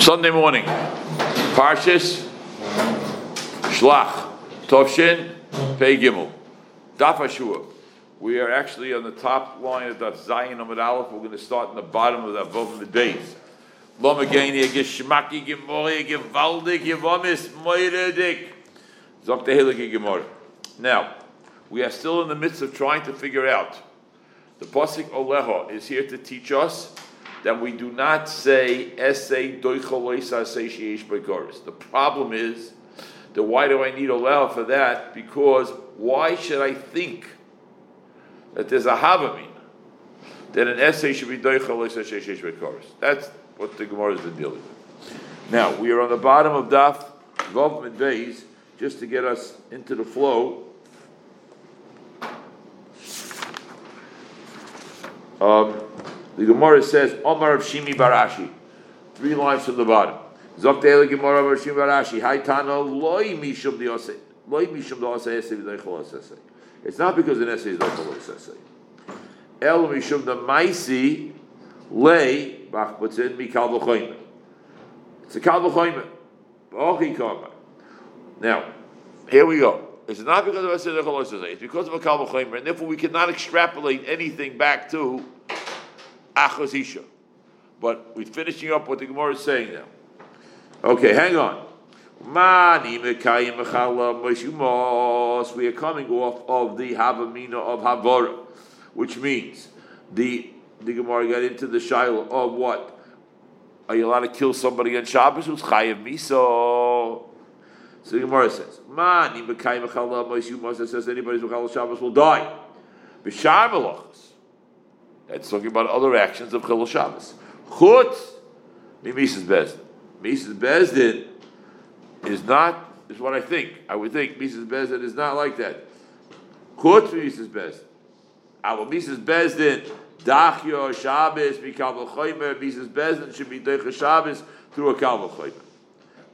Sunday morning, Parshas Shlach Tovshin Pei Gimel Daf. We are actually on the top line of Daf Zayin Amid Aleph. We're going to start in the bottom of that above the base. Lomageni Geschmacki Gemori Gewaldig Yevomis Moiredik. Tehiliki Gemori. Now, we are still in the midst of trying to figure out. The Pasik Oleha is here to teach us that we do not say essay doichaloisa say sheish The problem is that why do I need Oleha for that? Because why should I think that there's a havamin that an essay should be sheish That's what the Gemara has been dealing with. Now we are on the bottom of Daf Vav Days just to get us into the flow. Um, the Gemara says, Omar of Shimi Barashi. Three lines from the bottom. Zoktele Gemara of Shimi Barashi. Haitano loy mishum diose. Loy mishum diose ese v'deichol asese. It's not because an essay is deichol asese. El mishum the maisi lay bachbatzin mikal v'choyme. It's a kal v'choyme. V'ochi koma. Now, here we go. It's not because of Asir It's because of a Kal and therefore we cannot extrapolate anything back to Achos. But we're finishing up what the Gemara is saying now. Okay, hang on. We are coming off of the Havamina of Havara, which means the the Gemara got into the Shiloh of what? Are you allowed to kill somebody on Shabbos who's Chayav Miso? So the Gemara says, Man, says anybody who's Shabbos will die. B'shar Melachas. That's talking about other actions of Chal Shabbos. Chut, Mises Bezdin. Mises Bezdin is not, is what I think. I would think Mises Bezdin is not like that. Chut Mises Bezdin. Our Mises Bezdin, Dachyo Shabbos, Mikal V'choymer, Mises Bezdin should be Deicha Shabbos through a Kal V'choymer.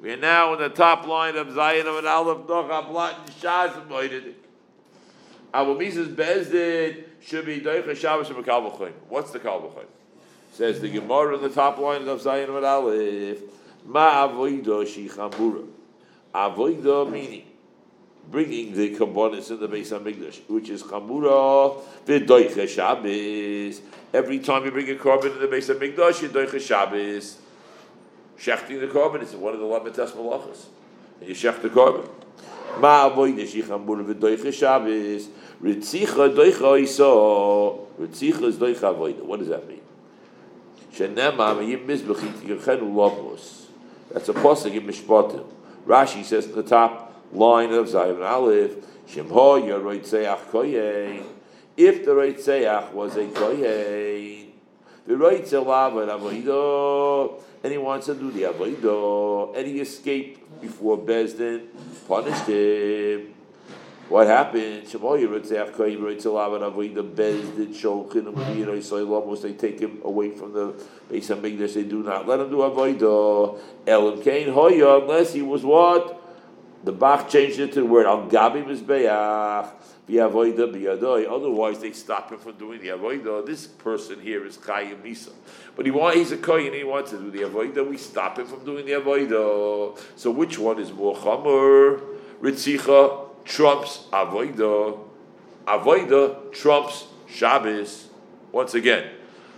We are now in the top line of Zayin of an Aleph Doch and Shaz avoided. Our Mises Bezdin should be Doicha Shabbos and Kal What's the Kal Says the Gemara in the top line of Zayin an Aleph. Ma avoida shi chamura. Avoida meaning bringing the components in the base of Migdash, which is chamura v'doicha Shabbos. Every time you bring a korban in the base of Migdash, you doicha Shabbos. Shechting the korban is one of the lamitas malachas. And you shech the korban. Ma shicham bur v'doicha Shabbos. Ritzicha doicha iso. Ritzicha is doicha avoid. What does that mean? Shenema meyim mizbechit yechenu lomos. That's a pasuk in Mishpatim. Rashi says in the top line of Zayin Aleph, Shemho yaroitzeach koyein. If the roitzeach was a koyein, the roitzelah and avoido and he wants to do the avodah, and he escaped before Bezdin punished him. What happened? Shemoy Ritzach Koyim Ritzalav and they take him away from the. They do not let him do avodah. Elam Hoya unless he was what the Bach changed it to the word Al Gabi Mizbeach. Otherwise, they stop him from doing the avodah. This person here is Chayim Misa, but he want, he's a kohen. He wants to do the avodah. We stop him from doing the avodah. So, which one is more chamor? Ritzicha trumps avodah. Avodah trumps Shabbos. Once again,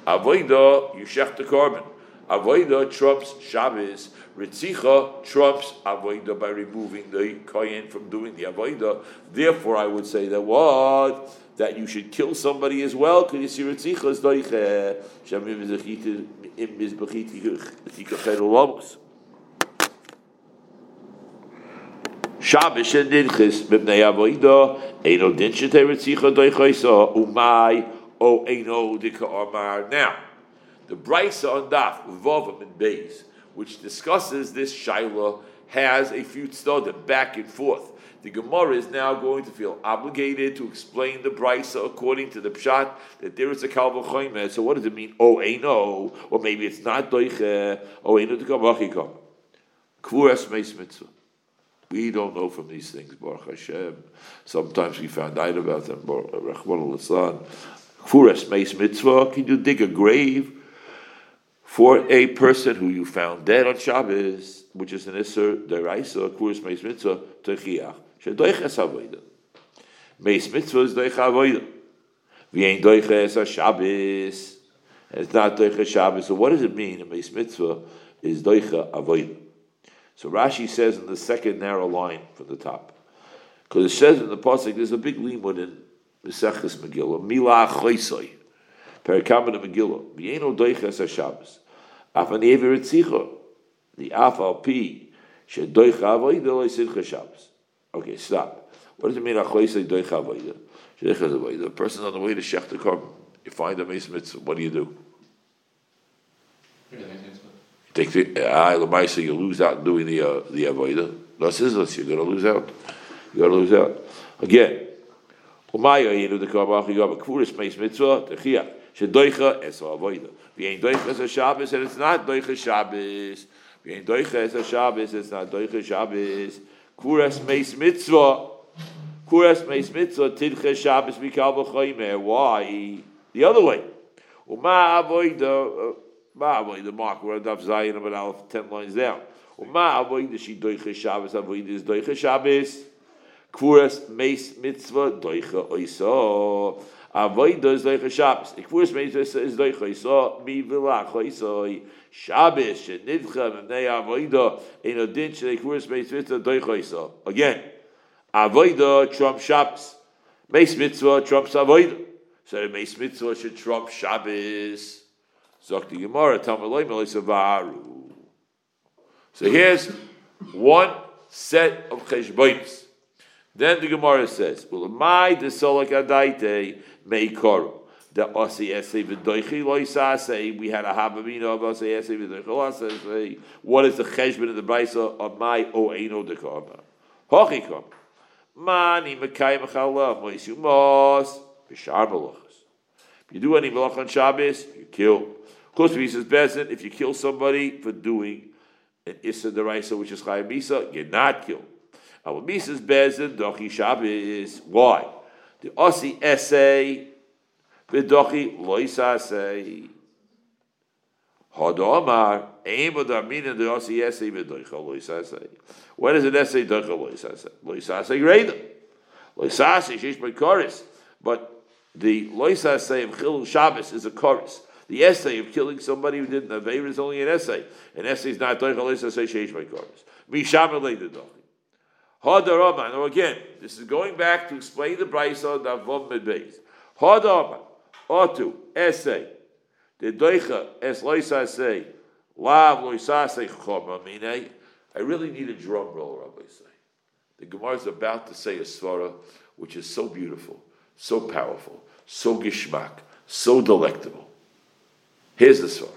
avodah you shech the korban. Avodah trumps Shabbos. Ritzicha trumps avoida by removing the kohen from doing the avoida. Therefore, I would say that what that you should kill somebody as well because you see ritzicha is doiche Shabbos and Dinchis b'bnei avoida eino din shetei ritzicha doiche umay o eino dika amar. Now, the brisa on daf vovim and beis which discusses this Shaila, has a few tzodim back and forth. The Gemara is now going to feel obligated to explain the brisa according to the pshat that there is a kalva So what does it mean? Oh, eino, or maybe it's not doiche. Oh, eino dekavachikom. Kvuras meis mitzvah. We don't know from these things, Baruch Hashem. Sometimes we found out about them, Rachman al Kfuras meis mitzvah. Can you dig a grave for a person who you found dead on Shabbos, which is an Isser Deraisa, Kuris Meis Mitzvah, Techiach, Shedoiches Avoida. Meis Mitzvah is Doich Avoida. V'yein Doiches Shabbos. It's not Doiches Shabbos. So what does it mean? A Meis Mitzvah is Doicha Avoida. So Rashi says in the second narrow line from the top, because it says in the pasuk, there's a big limud in Meseches Megillah, Mila Choisoi, Perikamah Megillah, V'yeno Doiches HaShabbos, Afan Yever Etzicha, the Afal Pi, Shedoich Avoida Loisidcha Shabbos. Okay, stop. What does it mean, Achoisoi Doich Avoida? Shedoich Avoida. The person on the way to Shech the Korban, you find a Meis Mitzvah, what do you do? Take the ah, Lamaisa, you lose out doing the uh, the avoida. That's is you're going to lose out. You're going to lose out again. Umaya yinu the kabach you have a kvuris meis mitzvah techia shedoicha es avoida. V'yein doicha es a Shabbos and it's not doicha Shabbos. V'yein doicha es a Shabbos it's not doicha Shabbos. Kvuris meis mitzvah. Kvuris meis mitzvah tidcha Shabbos mikal b'choymer. Why? The other way. Uma avoida. Ma avoid the mark we're Daf Zayin about Aleph ten lines down. Ma avoid the she doiche Shabbos avoid is doiche Shabbos. Kfuras meis mitzvah doiche oiso. Avoid does doiche Shabbos. Kfuras meis is doiche oiso. Mi vilach oiso. Shabbos shenidcha v'nei avoida in a din shenei kfuras meis mitzvah doiche oiso. Again, avoida trump Shabbos. Meis mitzvah trumps avoida. So meis mitzvah should trump Shabbos. Zokti Gemara, Savaru. So here's one set of cheshbonis. Then the Gemara says, "Well, my desolak adaite meikoru." The osi esei v'doichi loisase. We had a habamina of osi esei v'doichi loisase. What is the cheshbon of the brisa of my o eino dekama? Hochikom. Mani mekai mechala moisu mos b'shar. If you do any malach on Shabbos, you kill. Course, he says Bezin, if you kill somebody for doing an Issa Deraisa, which is Chayim Misa, you're not killed. Our Misa Misa's Bezin, Dochi Shabbos. Why? The Osi Essay, Vidochi Loisase. Hodomar, aim of the Osi Essay, Vidocha Loisase. When is an essay Docha Loisase? Loisase Greda. Loisase, Shish Chorus. But the Loisase of Chil Shabbos is a chorus. The essay of killing somebody who didn't Aveir is only an essay. An essay is not Doich Alis Essay Sheish by Koros. Misham Doich. Hadaraman. Now again, this is going back to explain the Brisa Davom Medbeis. Hadaraman. Otu. Essay. The Doicha Es Loisa say. Lav Loisa say Choma Mine. I really need a drum roll, Rabbosai. The Gemara is about to say a svara which is so beautiful, so powerful, so gishmak, so delectable. Here's the Surah.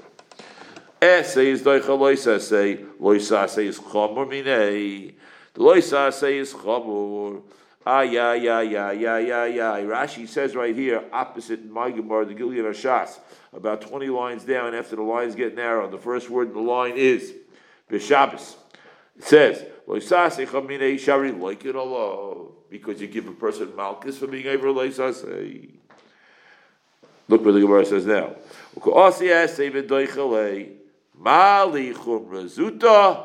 Essay is doicha loisa say, loisa say is chomor minei. The loisa say is chomor. Ah, yeah, yeah, yeah, yeah, yeah, yeah. Rashi says right here, opposite my Gemara, the Gilead Hashas, about 20 lines down after the lines get narrow. The first word in the line is B'Shabbos. It says, Loisa say chaminei shari like it Allah. Because you give a person malchus for being over loisa say. Look what the Gemara says now. Mali chumra zuta,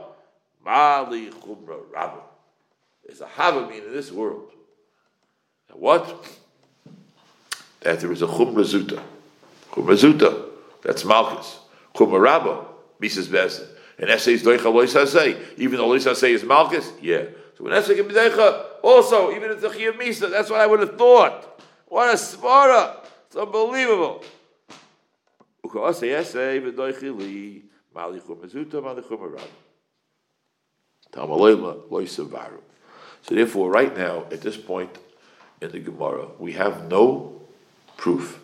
mali rabba. There's a havamin in this world. Now what? That there is a chumra zuta. Chumra zuta, that's Malchus. Chumra rabba, Mises Besin. An essay is doicha lois say, even though lois say is Malchus, yeah. So an essay can be doicha also, even if it's a misa, that's what I would have thought. What a svara! It's unbelievable. So therefore, right now, at this point in the Gemara, we have no proof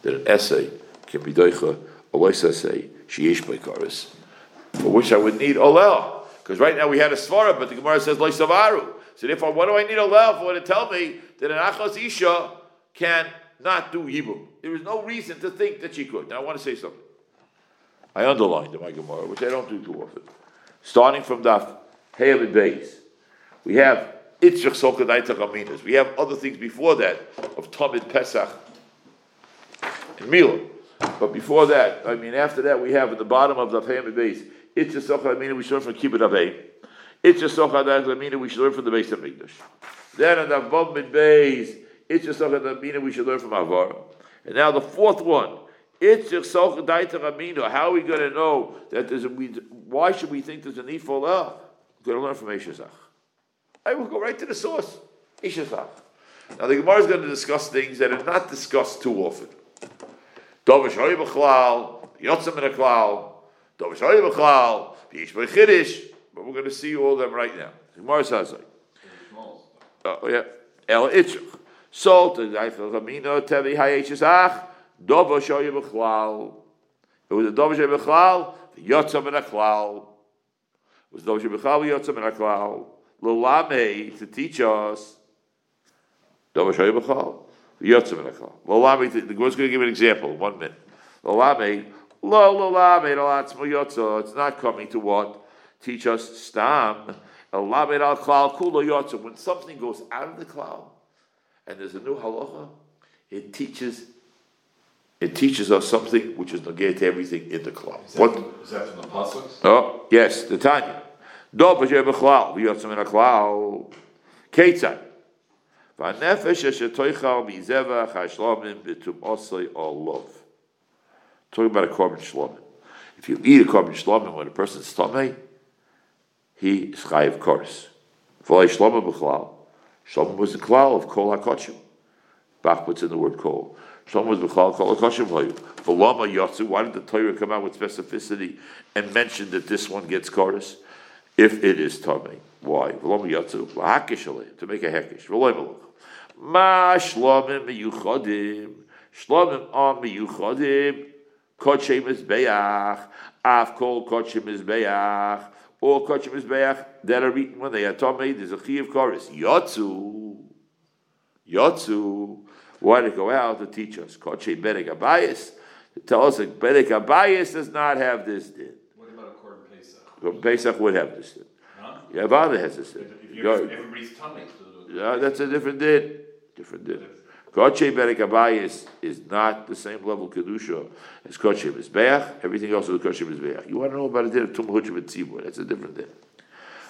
that an essay can be doicha, a lois essay, sheyesh baikaris, for which I would need olel. Because right now we had a svara, but the Gemara says loisavaru. So therefore, what do I need olel for to tell me that an achos isha can not do Hebrew. There is no reason to think that she could. Now, I want to say something. I underlined in my Gemara, which I don't do too often. Starting from Daf Heil Beis, we have Itzrich Sokadaita Aminas. We have other things before that of Tamid Pesach and Mila. But before that, I mean, after that, we have at the bottom of the family base, it's just I mean, we should learn from Kibbut Avei. It's mean, we should learn from the base of English. Then in the Vav base, it's just I mean, we should learn from Avar. And now the fourth one, How are we going to know that there's a, we, why should we think there's a need for love? We're going to learn from Eshazach. I will go right to the source. Eshazach. Now the Gemara is going to discuss things that are not discussed too often. Dovish hoy b'chlal, yotzim in a klal, dovish hoy b'chlal, v'yish b'chidish, but we're going to see all of them right now. The Gemara says uh, like, oh yeah, el itzrach. Hayeshach, Dovo Shoye B'chlal. It was a Dovo Shoye B'chlal, in a Klal. It was Dovo Shoye B'chlal, Yotzam in a Klal. Lulame, to teach us, Dovo Shoye B'chlal, Yotzam in a Klal. Lulame, the Gemara's going to give an example, one minute. Lulame, Lo Lulame, Lulatzmo Yotzo, it's not coming to what? Teach us Stam, Lulamed al Klal, Kulo Yotzam. When something goes out of the cloud, and there's a new halacha, it teaches it teaches us something which is negate to everything in the klal. What is that from the pasuk? Oh yes, the Tanya. Do b'shem b'chlal v'yotzim in a klal. Ketzad. V'anefesh asher toichal mizevach ha'shlomim b'tum osay olov. Talking about a korban shlomim. If you eat a korban shlomim when a person's stomach, he is chayiv kors. V'lay shlomim b'chlal. Shlomim was the klal of kol hakochim. Bach puts in the word kol. Shlomim was b'chlal kol hakochim hoyu. V'lama yotzu, why did the Torah come out with specificity and mention that this one gets chorus? If it is tummy. Why? V'lama yotzu, l'hakish alei, to make a hekish. V'loy malach. Ma shlomim miyuchodim. Shlomim are miyuchodim. Kodshem mizbeach. Af kol kodshem mizbeach or kachim mizbeach that are eaten when they are tummy. There's a chi of chorus. Yotzu, yotzu. Why did it go out to teach us? Kachem berek abayis to tell us that berek abayis does not have this din. What about a korban pesach? Korban pesach would have this din. Huh? Yavada has this din. If, if everybody's tummy. Yeah, that's a different din. Different din. Koche Berek Abayis is not the same level Kedusha as Koche Mizbeach. Everything else is Koche Mizbeach. You want to know about a din of Tum Huchim Tzibur. That's a different din.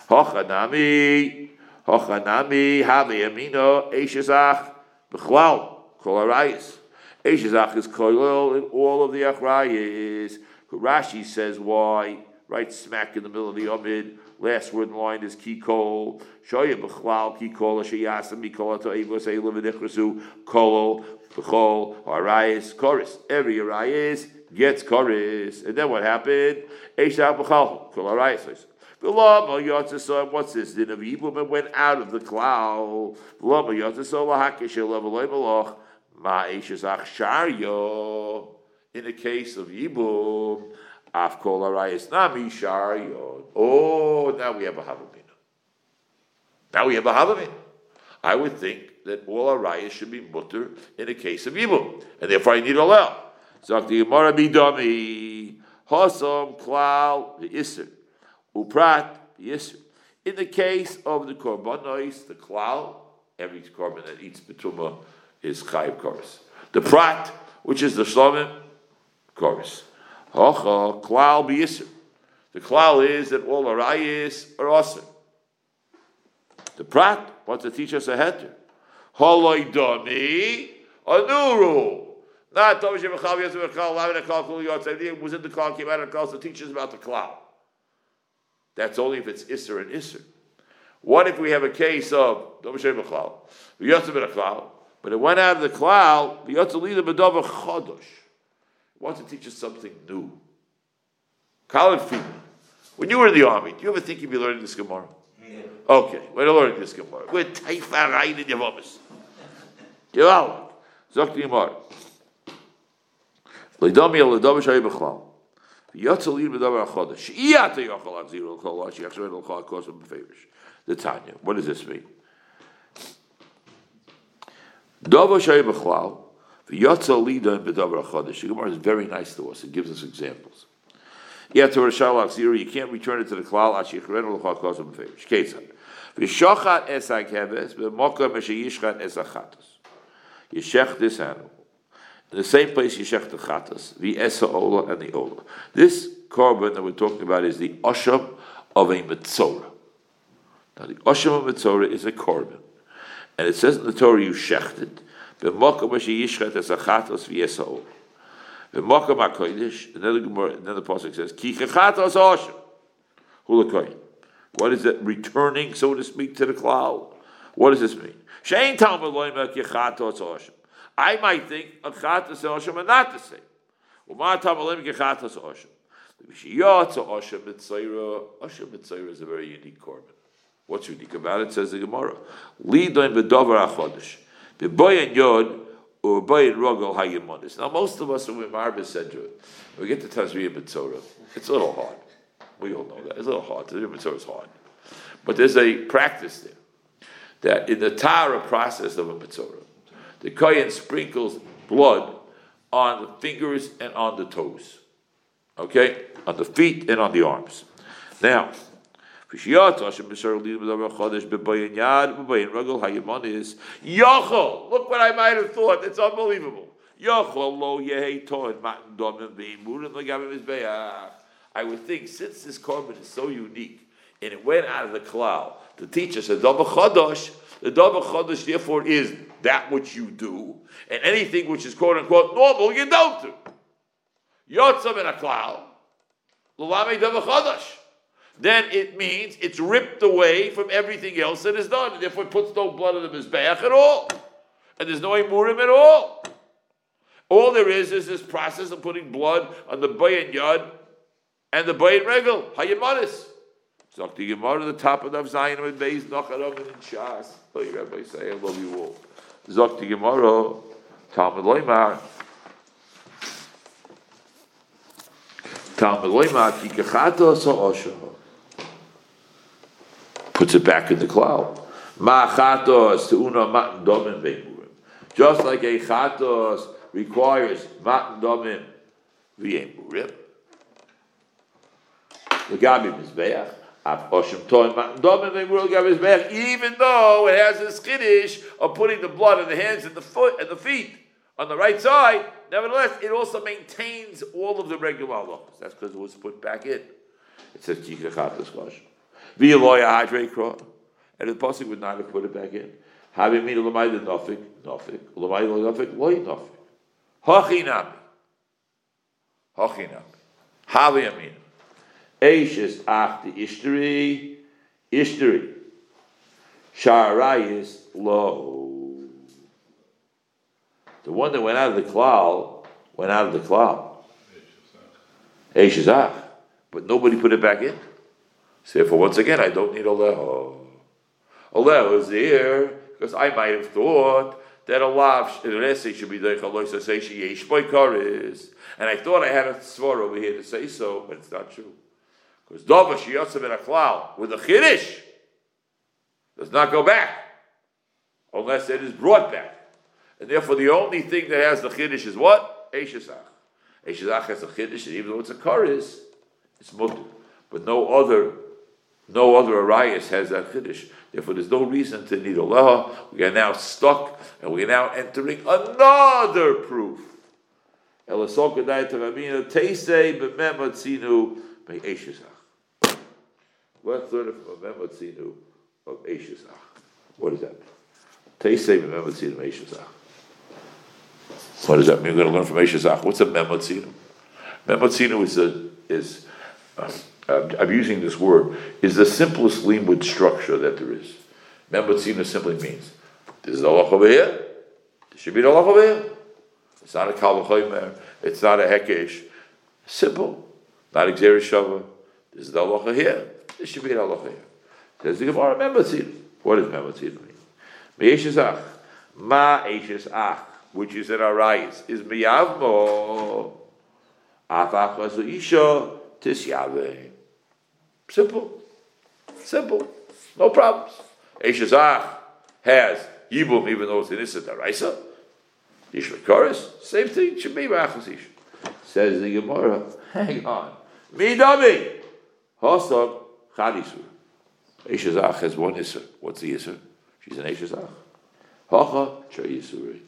Hochanami, Hochanami, Have Yamino, Eishazach, Bechlal, Kol Arayis. Eishazach is Kol in all of the Achrayis. Rashi says why, right smack in the middle of the Amid. Last word in line is kikol. Shoya b'chlal kikol sheyasa mikol to evos eilim v'nichrasu kolo b'chol arayis chorus. Every arayis gets chorus. And then what happened? Eisha b'chal kol arayis. What's this? The Yibum went out of the cloud. In the case of Yibum. Afkol Arayis Nami Sharion. Oh, now we have a Havamina. Now we have a Havamina. I would think that all Arayis should be mutter in a case of evil, and therefore I need to allow. Zakti Gemara Bidami Hosam Klal the Isser Uprat Isser. In the case of the korbanos, the klal, every korban that eats betuma is chayiv chorus. The prat, which is the shlomim, chorus. Hocha, klal b'yisr. The klal is that all arayis are awesome. The prat wants to teach us a heter. Holoi dami, a new rule. Not Tovish B'chal Yosef B'chal Lavin Akal Kul Yotz. Everything was in the klal came out of the klal, so teach about the klal. That's only if it's isser and isser. What if we have a case of Tovish B'chal Yosef B'chal, but it went out of the klal, Yotz Lida B'dova Chodosh wants to teach us something new. College people, when you were in the army, do you ever think you'd be learning this Gemara? Yeah. Okay, we're learning this Gemara. We're taifa rein in Yavamas. Gewalt. Sagt die Gemara. Leidami al ledav shay bechlal. Yatzel yid bedavar achodesh. Iyat yochal ad zero kol lashi yachzer el chal kos beferish. The Tanya. What does this mean? Davar shay bechlal. The Gemara is very nice to us. It gives us examples. Yeah, to Rishal Zero, you can't return it to the Klal Ashichren L'chal Kosam Beferish. Ketzad. V'shochat es hakeves b'moka m'sheyishchat es achatos. You shech this animal. In the same place, Yeshech the Chatas, the Esa Ola and the Ola. This korban that we're talking about is the Osham of a Mitzorah. Now, the Osham of Mitzorah is a korban. And it says in the Torah, you shecht it. B'mokom asher yishchet es achatos v'yesa Ola. B'mokom HaKodesh, another Gemara, another Pasuk says, Ki chachatos Osham. Hulakoyin. What is it? Returning, so to speak, to the cloud. What does this mean? Shein Talmud loimek yechatos Osham. I might think a chatas osham are not the same. Umar osham. Yotza osham mitzayra. Osham mitzayra is a very unique korban. What's unique about it? Says the Gemara. Lidoin bedover achodesh. Yod or rogel. Now most of us when we marbe said to it, we get to Tazriya Mitzorah. It's a little hard. We all know that. It's a little hard. Tazriya Mitzorah is hard. But there's a practice there that in the Tara process of a Mitzorah, the Kohen sprinkles blood on the fingers and on the toes. Okay? On the feet and on the arms. Now, look what I might have thought. It's unbelievable. I would think since this korban is so unique and it went out of the cloud to teach us a double chodosh, the double chodesh, therefore, is that which you do, and anything which is quote unquote normal, you don't do. Yotzam in a cloud, l'lame double chodesh. Then it means it's ripped away from everything else that is done, and therefore it puts no blood on the mizbeach at all, and there's no imurim at all. All there is is this process of putting blood on the bayan yad and the bayan regal, hayimanis. Sagt die Gemara, the top of the Zayin with Beis Nacharov and Shas. Oh, you Rabbosai, I love you all. Die Gemara, Talmud Loimar. Talmud Loimar, ki kechata sa'osha. Puts it back in the cloud. Ma chatos una matan domim veimurim. Just like a chatos requires matan domim v'yemurim. The Gabi Mizbeach even though it has this chiddush of putting the blood on the hands and the foot and the feet on the right side, nevertheless, it also maintains all of the regular halachas. That's because it was put back in. It says. Lawyer hydrate cross, and the pasuk would not have put it back in. Having me l'mayda nafik, nafik, l'mayda nafik, loy nafik. Hachinami. Hachinami. Havi amin. Eishes ach the ishteri, ishteri. Sharayis lo. The one that went out of the cloud went out of the cloud. Eishes ach. But nobody put it back in. Therefore, once again, I don't need Oleho. Oleho is here because I might have thought that a lav an essay should be the chaloisa say she yesh and I thought I had a svar over here to say so, but it's not true. Because Dova Shiyotzav in a with a Chiddush does not go back unless it is brought back. And therefore, the only thing that has the Chiddush is what? Eishesach. Eishesach has a Chiddush, and even though it's a Karis, it's mutter. But no other no other Arias has that Chiddush. Therefore, there's no reason to need Allah. We are now stuck, and we are now entering another proof. Let's learn from Memotzinu of Eshesach. What does that mean? Teisei Memotzinu of Eshesach. What does that mean? We're going to learn from Eshesach. What's a Memotzinu? Memotzinu is a, is, um, uh, I'm using this word, is the simplest limud structure that there is. Memotzinu simply means, this is Allah over here, this should be the Allah over here. It's not a Kal it's not a Hekesh. Simple. Not Shava. This is the Allah here. This should be an halacha here. Says the Gemara, Membatzir. What does Membatzir mean? Me'eshes ach. Which is in our rights. Is miyavmo. Afach isha tisyave. Simple. Simple. No problems. Eshes ach has yibum even though it's in Issa Daraisa. Yishma chorus, same thing, should be Rachas. Says the Gemara, hang on. Midami. Hosok Chad Isur. Eishazach has one Isur. What's the Isur? She's an Eishazach. Hacha Chay Isuri.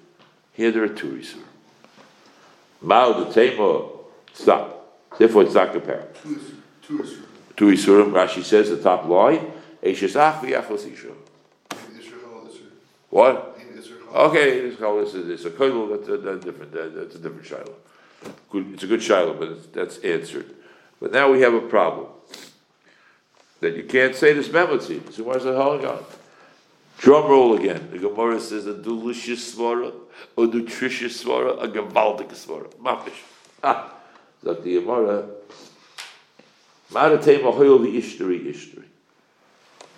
Here there are two Isur. Mao the Tema, stop. Therefore, it's not compared. Two is, two Isurim, Rashi says the top line, Eishes Ach v'Yachos What? Okay, this is a kodel. That's a, different. That, that's a different shiloh. It's a good shiloh, but that's answered. But now we have a problem that you can't say this memotzi. So where's the hell gone? Drum roll again. The Gemara says a delicious svara, a nutritious svara, a gewaltige svara. Mafish. Ah, sagt die Gemara. Maratema hoil the ishtari ishtari.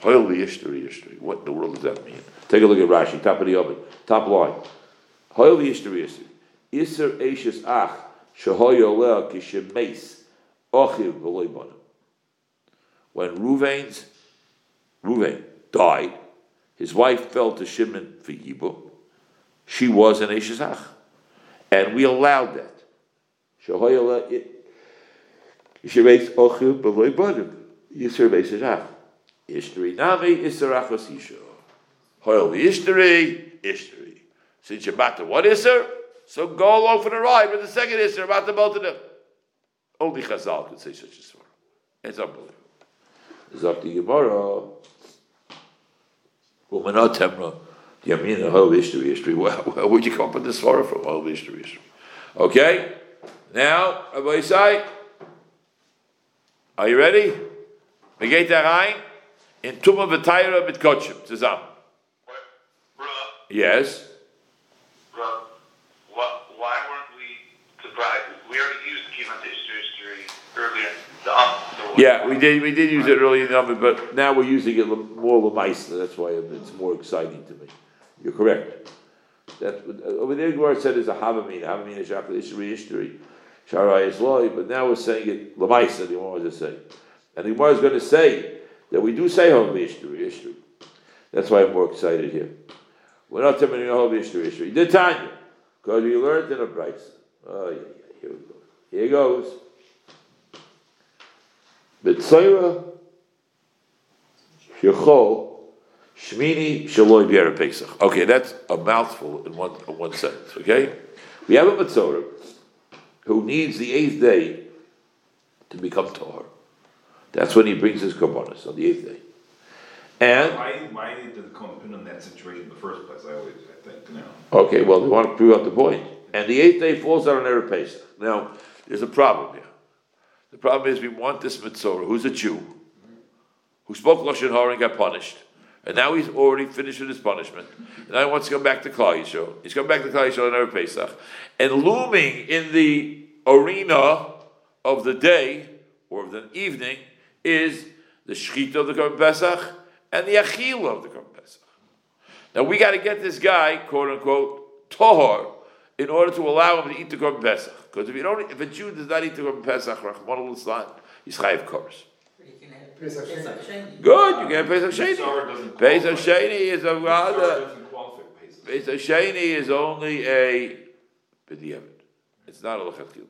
Hoil the ishtari ishtari. What in the world does that mean? Take a look at Rashi, top of the oven, top line. Hoil the ishtari ishtari. Iser eishes ach shehoyo lea kishemeis ochiv v'loy bonim. When Ruvain's Ruvain died, his wife fell to Shimon for Yibu. She was an eishes ach, and we allowed that. Shehoyo lea Yishemeis ochiv v'loy bonim. Yisr eishes ach. Ishtari nami iser achos isho. Hoil the Ishtari. Since you're about to what Isser? So go along for the ride with the second Isser about the both of them. Only Chazal could say such a story. It's unbelievable. Up to Gemara. Umanot Temra. Yamin, Hoil Ishtari, Ishtari. Where, where would you come up with this story from? Hoil Ishtari, Ishtari. Okay? Now, Rabbi Isai, are you ready? Da rein in Tumma V'Tayra mit Kotschim zusammen. Yes. what, why weren't we surprised? We already used Kevon history earlier. The um, the Yeah, we did. We did use it early in the number, but now we're using it more lemaisa. That's why it's more exciting to me. You're correct. That over there, Gemara said is a havamina. Havamina shakal ishri ishtri sharai is loy. But now we're saying it lemaisa. The Gemara is saying, and the Gemara is going to say that we do say hov ishtri. That's why I'm more excited here. We're not you hov ishtri ishtri. Did Tanya? Because we learned in a price. Oh yeah, yeah. Here we go. Here goes. B'tzoyra shechol shmini shaloi bi'er pesach. Okay, that's a mouthful in one in one sentence. Okay, we have a mitzvah who needs the eighth day to become tahor. That's when he brings his korbanos on the eighth day. And Why, why did the Cohen pin on that situation in the first place? I always, I think, now. okay, well, they want to prove out the point. And the eighth day falls out on erev pesach. Now, there's a problem here. The problem is we want this mitzvah who's a Jew who spoke lashon hara and got punished. And now he's already finished with his punishment. And now he wants to come back to Klal Yisrael. He's come back to Klal Yisrael on Erev Pesach. And looming in the arena of the day, or of the evening, is the Shechita of the Korban Pesach and the Achila of the Korban Pesach. Now we got to get this guy, quote unquote, Tohar, in order to allow him to eat the Korban Pesach. Because if you don't, if a Jew does not eat the Korban Pesach, Rahman al he's chayiv kors. You can have Pesach Sheni. Good, you get Pesach Mitzvah Sheni. doesn't Pesach. Sheni is a rather. doesn't Pesach. Pesach Sheni is only a b'diavad. It's not a lechatchila.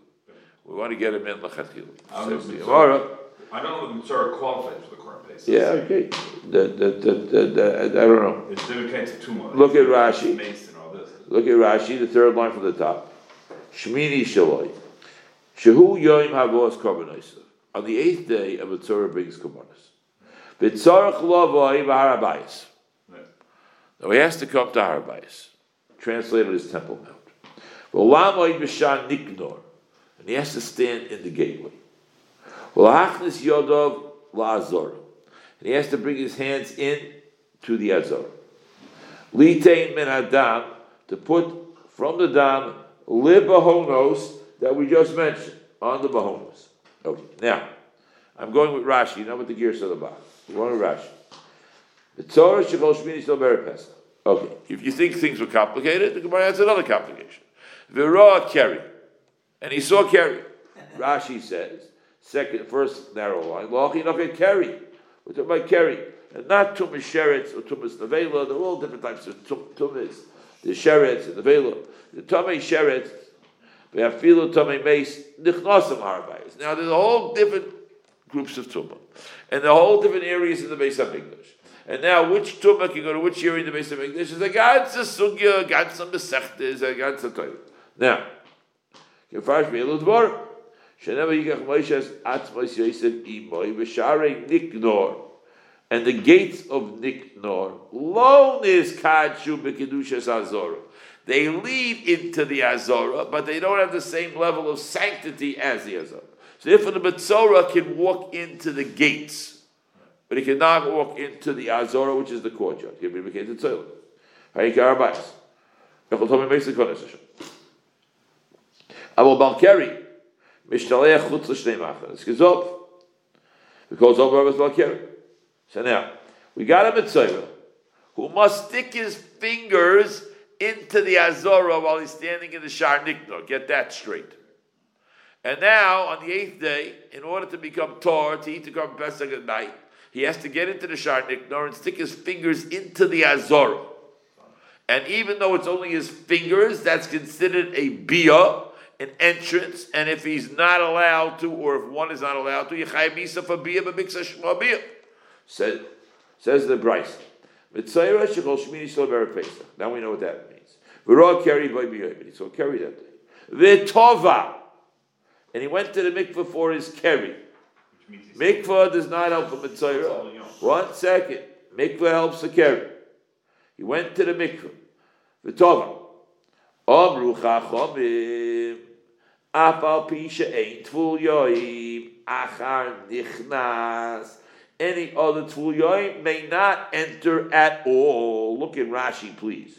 We want to get him in lechatchila. I Says don't the know. Gemara. I don't if Mitzvah qualifies for the current Pesach. Yeah, okay. The, the, the, the, the, I don't know. It's dedicated to Tumah. Look at Rashi. Mace and all this. Look at Rashi, the third line from the top. Shmini Shaloi. Shehu Yoim Havos Korbanos. On the eighth day, a Mitzvah brings Korbanos. B'tzarach Lavoi V'Harabayis. Right. Now he has to come to Harabayis. Translated as Temple Mount. V'lamoid B'shan Niknor. And he has to stand in the gateway. V'lahachnis Yodov La'azor. And he has to bring his hands in to the Azor. Litein min Adam, to put from the dam, libahonos, that we just mentioned, on the bahonos. Okay, now, I'm going with Rashi, not with the gears of the bottom. We're going with Rashi. The Torah shechol shmini still very. Okay, if you think things were complicated, the Gemara has another complication. V'roa keri, and he saw keri. Rashi says, second, first narrow line, lochi noche keri. We're talking about keri, and not tumas sheretz or tumas nevela. They're all different types of tum- tumas. The sheretz and the vela. The tumay sheretz, meis nichnasim. Now there's a whole different groups of tumah, and the whole different areas in the base of English. And now, which tumah can go to which area in the base of English is a ganze sugya, a ganze mesechtes, a ganze toilet. Now, Kefarish Be'elu Dvar. Sheneva Yikach Moshe Atzmos Yosef Imoy V'Sharei Niknor. And the gates of Niknor, Lone is Kadshu B'Kedushas Azorah. They lead into the Azorah, but they don't have the same level of sanctity as the Azorah. So therefore the Metzorah can walk into the gates, but he cannot walk into the Azorah, which is the courtyard. He'll be the Hashem. Aber Mishtaleach Chutz L'Shnei Machan. It's Gezov. Because over was Balkeri. So now, we got a Mitzvah who must stick his fingers into the Azorah while he's standing in the Shar Nikno. Get that straight. And now, on the eighth day, in order to become Tor, to eat the Korban Pesach at night, he has to get into the Shar Nikno and stick his fingers into the Azorah. And even though it's only his fingers, that's considered a bia, an entrance. And if he's not allowed to, or if one is not allowed to, yechayim misa for bia, but mix shma bia. Says, says the Brisa. Now we know what that means. V'ro carried by biyah. So carry that day. V'tova. And he went to the mikveh for his carry. Mikveh does not help a mitzayra. One second. Mikveh helps the carry. He went to the mikveh. V'tova. Omru chachomim. Afal pisha ein tvul yoim. Achar nichnas. Any other tvul yoim may not enter at all. Look in Rashi, please.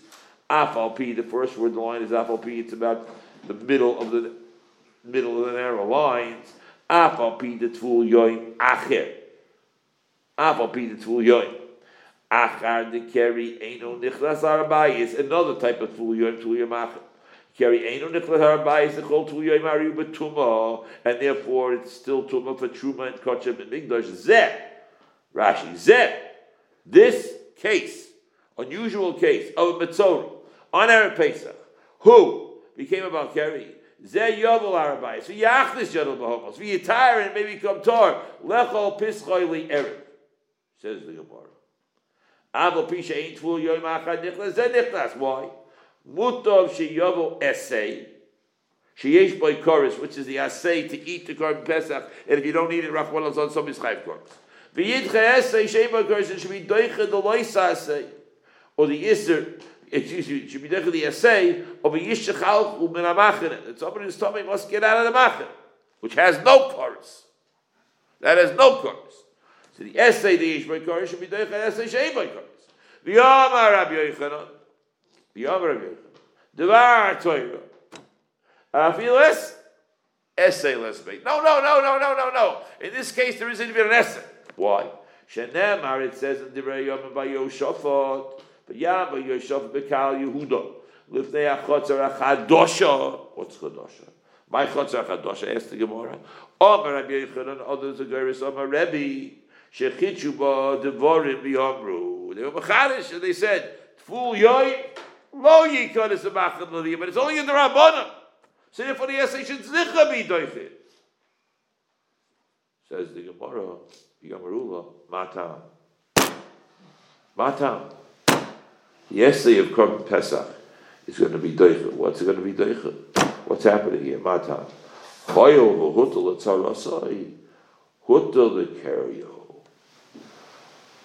Afal the first word in the line is afal. It's about the middle of the middle of the narrow lines. Afal the tvul yoim acher. Afal pi the tvul yoim. Achar the carry eino nichlas arabayis. Another type of tvul yoim tvul yoim acher. Carry eino nichlas arabayis the chol tvul yoim ariu betuma, and therefore it's still tuma for truma and kochem and migdash. Zeh. Rashi. Zeh. This case, unusual case of a mitzorah on Erev Pesach, who became a Balkari. Zeh yovel arabayis. So yachlis yodel bahomos. You and maybe come tor. Lechol pischoi li erev. Says the Gemara. Avo pisha ain't tvul yoim achad nichlas. Zeh nichlas. Why? Mutov she yovel essay. Sheyesh boy chorus, which is the assay to eat the korban pesach, and if you don't eat it, Rachman on some is chayv chorus. V'yidche essay sheyesh boy chorus, it should be doiche the loisa assay, or the iser. It should be doiche the assay of a yishachal u'min amachin. It's somebody who's tummy must get out of the machin, which has no chorus. That has no chorus. So the essay the yish boy chorus should be doiche essay sheyesh boy chorus. V'yamar Rabbi Yochanan, v'yamar Rabbi Yochanan, devar Torah. Afilas, essay less bait. No, no, no, no, no, no, no. In this case, there isn't even an essay. Why? Shenemar, it says in Divrei Yom by Yoshafat, by Yoshafat Bekal Yehuda. Lifnei achotzer achadosha. What's chadosha? My chotzer achadosha, asked the Gemara. Omer Rabbi Yechanan, others are Geris, Omer Rebbe, shechichu ba devorim biyomru. They were machadish, and they said, Tful yoy, lo yikonis amachad l'liyah, but it's only in the Rabbanah. So therefore the essay should zlicha be doifit. Says the Gemara, Gamarula, Matam. Matam. Essay of Korban Pesach is going to be doifit. What's it going to be doifit? What's happening here? Matam. Choyol v'hutel etzarasai. Hutel the kario.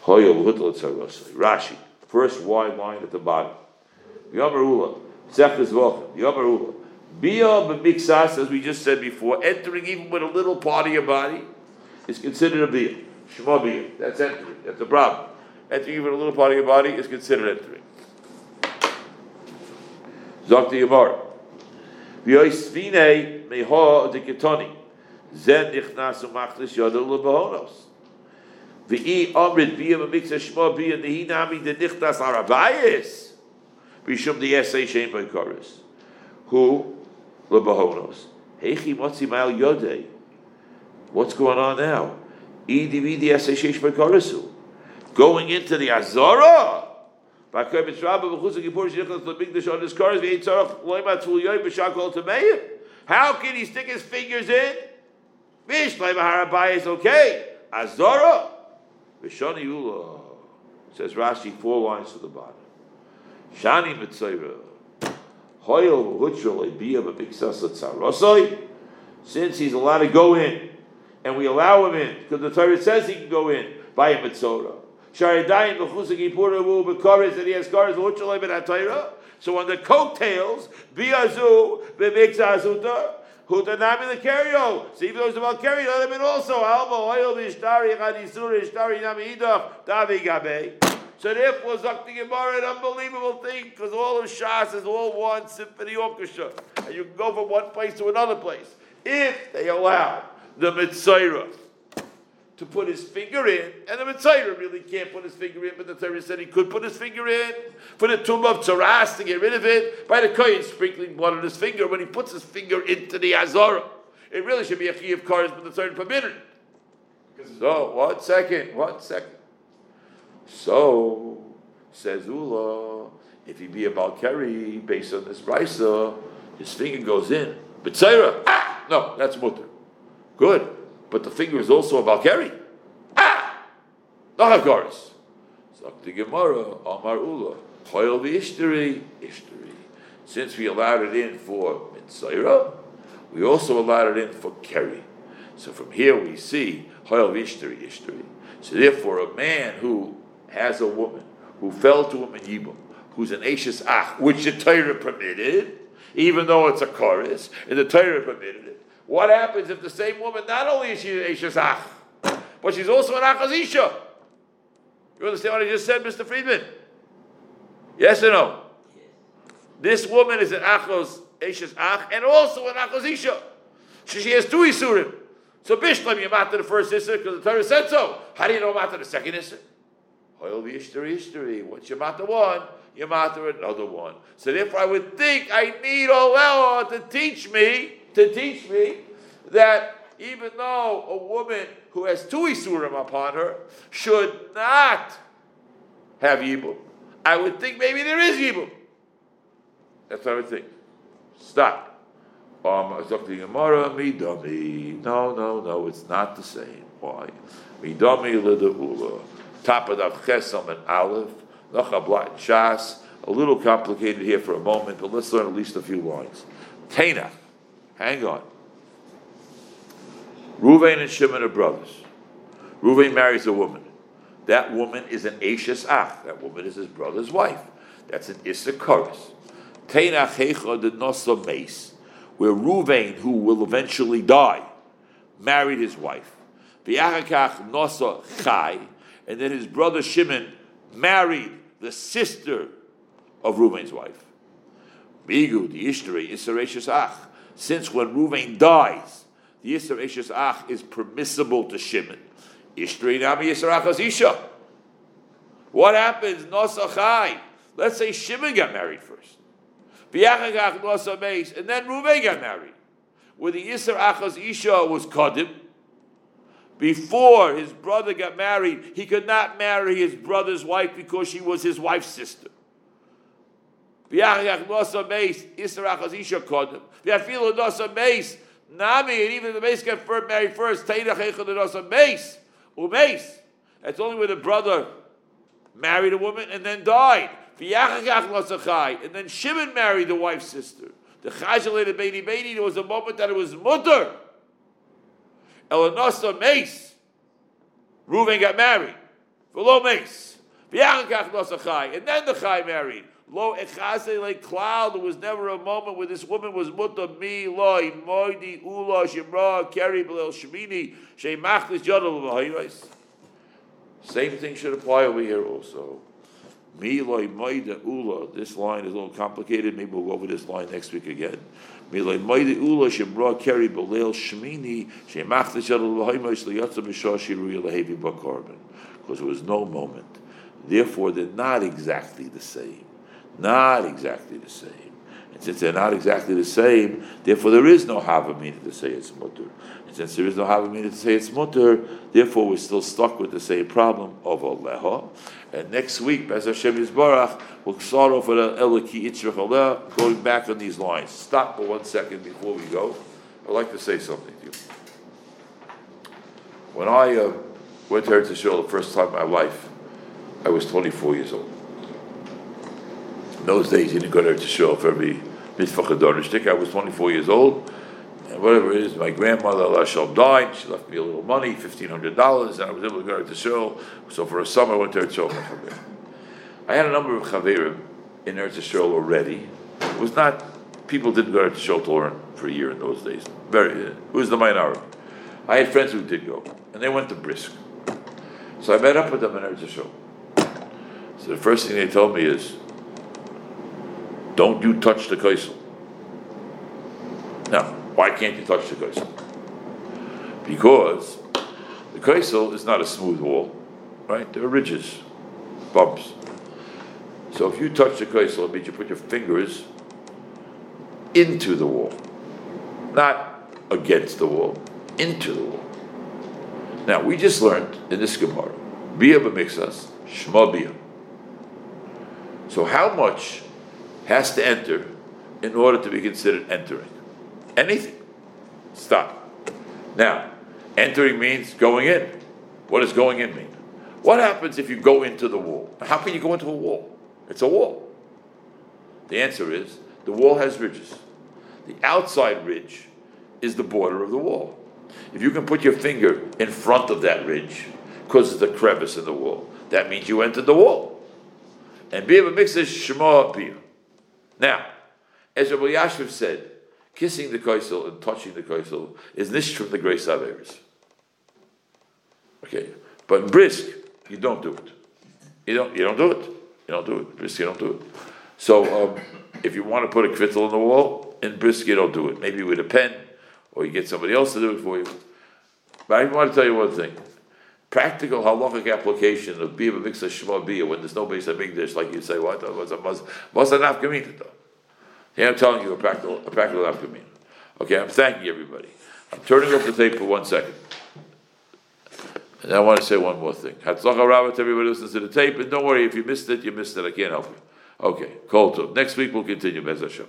Choyol. Rashi. First wide line at the bottom. Yamarula. Zechus Vochem. Yamarula. Bia b'mixas, as we just said before, entering even with a little part of your body is considered a bia. Shema bia. That's entering. That's the problem. Entering even a little part of your body is considered entering. Zok the Yamar. V'yoisvine meha deketoni. Zen nichnas umachlis yodel lebahonos. V'i amrid bia b'mixas shema bia nehi nami de nichnas arabayis. Essay shem. Who? Lebahonos. Hechi motzi mal yodei. What's going on now? Idi vidi eseshesh b'karasu. Going into the Azara. How can he stick his fingers in? Vish loima harabayis okay. Azara. V'shani ula. Says Rashi four lines to the bottom. Shani mitzayra. Hoyel hutrale be of a big tzarosoy. Since he's allowed to go in, and we allow him in because the Torah says he can go in by a mitzvah. Sharidayim b'chusik yipura wu b'koris that he has cars hutrale ben Torah. So on the coattails, biazu b'mikza azuta. Hutanami the kerio. So though it's about kerio, let him in also. Alba oil v'ishtari chadisur ishtari nami idach davi gabe. So therefore, Zakti Gemara, an unbelievable thing, because all of Shas is all one symphony orchestra, and you can go from one place to another place. If they allow the Mitzayra to put his finger in, and the Mitzayra really can't put his finger in, but the Torah said he could put his finger in, for the tomb of Tzaras to get rid of it, by the Kohen sprinkling blood on his finger, when he puts his finger into the Azara. It really should be a of cars, but the Torah permitted it. So, one second, one second. So, says Ula, if he be a Balkari based on this Brisa, his finger goes in. Sarah, ah, no, that's mutter. Good. But the finger is also a Balkari. Ah! No Hakaris. Zakti Gemara, Amar Ula, Choyel Ishtari, Ishtari. Since we allowed it in for Mitzayra, we also allowed it in for Keri. So from here we see Choyel Ishtari, Ishtari. So therefore, a man who has a woman who fell to him in Yibum, who's an Ashes Ach, which the Torah permitted, even though it's a chorus, and the Torah permitted it. What happens if the same woman, not only is she an Ashes Ach, but she's also an Achazisha? You understand what I just said, Mr. Friedman? Yes or no? This woman is an Achos Ashes Ach, and also an Achazisha. So she has two Isurim. So Bishlam, you're matter the first Isser because the Torah said so. How do you know matter the second Isser? Oil the Ishtari Ishtari. Once you matter one, you matter another one. So therefore, I would think I need Olel to teach me, to teach me that even though a woman who has two Isurim upon her should not have Yibum, I would think maybe there is Yibum. That's what I would think. Stop. Um, Zakti Gemara, Midami. No, no, no, it's not the same. Why? Midami Lidaula. Top of the Chesam and Aleph. Nachablat Shas. A little complicated here for a moment, but let's learn at least a few lines. Tena. Hang on. Ruvain and Shimon are brothers. Ruvain marries a woman. That woman is an Ashes Ach. That woman is his brother's wife. That's an Issachorus. Tena Checha de Nosa Mace, where Ruvain, who will eventually die, married his wife. V'yachakach Nosa Chai, and then his brother Shimon married the sister of Ruvain's wife. Migu, the Ishtari, Isser Ach. Since when Ruvain dies, the Isser Ach is permissible to Shimon. Ishtari Nami Isser Ach Isha. What happens? Nosachai. Let's say Shimon got married first. V'yachagach Nosa Meis, and then Ruvain got married. Where the Isser Achaz Isha was Kadim, before his brother got married, he could not marry his brother's wife because she was his wife's sister. Nami, and even the mace got married first. Mace, umace. That's only when the brother married a woman and then died. And then Shimon married the wife's sister. The chajalated baby baby. There was a moment that it was mutter. Elanasa Mace. Reuven got married. Below Mace. And then the Chai married. Lo echase like cloud. There was never a moment where this woman was muta mi loy moidi ula shimra keri belel shemini sheimachlis jadal v'hayros. Same thing should apply over here also. Mi loy moida ula. This line is a little complicated. Maybe we'll go over this line next week again. Mi loy moida ula shimra keri belel shemini sheimachlis jadal v'hayros liyatza b'shah shiruya lehevi b'korban. Because there was no moment. Therefore, they're not exactly the same. Not exactly the same. And since they're not exactly the same, therefore there is no Havamina to say it's mutter. And since there is no Havamina to say it's mutter, therefore we're still stuck with the same problem of Aleha. And next week, Bez Hashem Yisbarach, we'll start off with Eliki Itzrach going back on these lines. Stop for one second before we go. I'd like to say something to you. When I uh, went to Eretz Yisrael the first time in my life, I was 24 years old. In those days, you didn't go to Yisrael for every mitzvah chadonishtik. I was 24 years old, and whatever it is, my grandmother, Allah Shalom, died. She left me a little money, $1,500, and I was able to go to Israel. So for a summer, I went to Yisrael. I had a number of chaverim in Eretz Yisrael already. It was not, people didn't go to Yisrael to learn for a year in those days. Very, it was the minority. I had friends who did go, and they went to Brisk. So I met up with them in Eretz Yisrael. So the first thing they told me is, don't you touch the kaisel. Now, why can't you touch the kaisel? Because the kaisel is not a smooth wall, right? There are ridges, bumps. So if you touch the kaisel, it means you put your fingers into the wall, not against the wall, into the wall. Now we just learned in this Gemara, bia b'mixas, shma bia. So how much has to enter in order to be considered entering? Anything. Stop. Now, entering means going in. What does going in mean? What happens if you go into the wall? How can you go into a wall? It's a wall. The answer is the wall has ridges. The outside ridge is the border of the wall. If you can put your finger in front of that ridge, because it's a crevice in the wall, that means you entered the wall. And Bia mix is Shema Bia. Now, as Rabbi Yashiv said, kissing the koisel and touching the koisel is nish from the grace Averis. Okay, but brisk, you don't do it. You don't. You don't do it. You don't do it. Brisk, you don't do it. So, um, if you want to put a kvittel on the wall, in brisk, you don't do it. Maybe with a pen, or you get somebody else to do it for you. But I want to tell you one thing. Practical halachic application of bia mixed shema bia when there's no base dish, like you say, what what's a what's an though? Yeah, I'm telling you a practical a practical afkamina. Okay, I'm thanking everybody. I'm turning off the tape for one second. And I want to say one more thing. Hatzlacha Rabbah to everybody listens to the tape, and don't worry, if you missed it, you missed it. I can't help you. Okay, call to. Next week we'll continue, Bez Hashem.